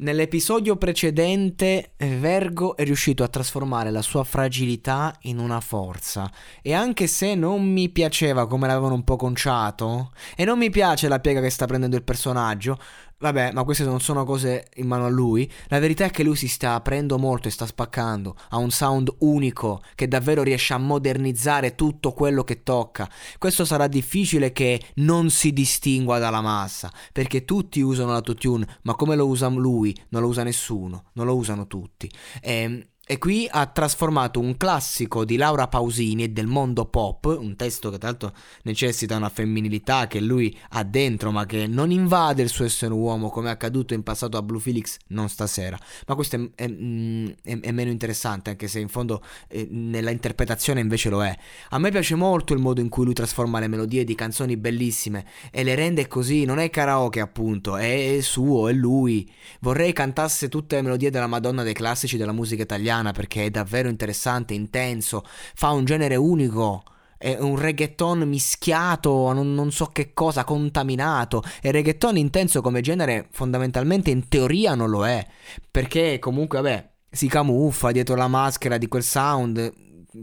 Nell'episodio precedente Vergo è riuscito a trasformare la sua fragilità in una forza. E anche se non mi piaceva come l'avevano un po' conciato e non mi piace la piega che sta prendendo il personaggio, Vabbè, ma queste non sono cose in mano a lui. La verità è che lui si sta aprendo molto e sta spaccando. Ha un sound unico che davvero riesce a modernizzare tutto quello che tocca. Questo sarà difficile che non si distingua dalla massa, perché tutti usano l'autotune, ma come lo usa lui? Non lo usa nessuno, non lo usano tutti. Ehm, e qui ha trasformato un classico di Laura Pausini e del mondo pop, un testo che tra l'altro necessita una femminilità che lui ha dentro ma che non invade il suo essere uomo come è accaduto in passato a Blue Felix, non stasera. Ma questo è, è, mm, è, è meno interessante anche se in fondo eh, nella interpretazione invece lo è. A me piace molto il modo in cui lui trasforma le melodie di canzoni bellissime e le rende così, non è karaoke appunto, è suo, è lui. Vorrei cantasse tutte le melodie della Madonna dei classici della musica italiana italiana perché è davvero interessante, intenso, fa un genere unico. È un reggaeton mischiato non, non, so che cosa, contaminato. E reggaeton intenso come genere fondamentalmente in teoria non lo è. Perché comunque, vabbè, si camuffa dietro la maschera di quel sound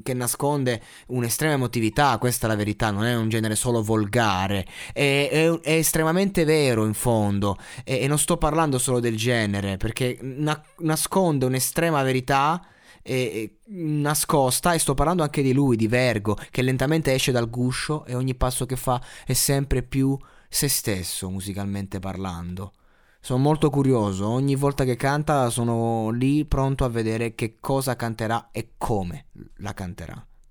che nasconde un'estrema emotività, questa è la verità, non è un genere solo volgare, è, è, è estremamente vero in fondo e, e, non sto parlando solo del genere perché na- nasconde un'estrema verità nascosta e sto parlando anche di lui, di Vergo, che lentamente esce dal guscio e ogni passo che fa è sempre più se stesso musicalmente parlando. Sono molto curioso, ogni volta che canta sono lì pronto a vedere che cosa canterà e come la canterà.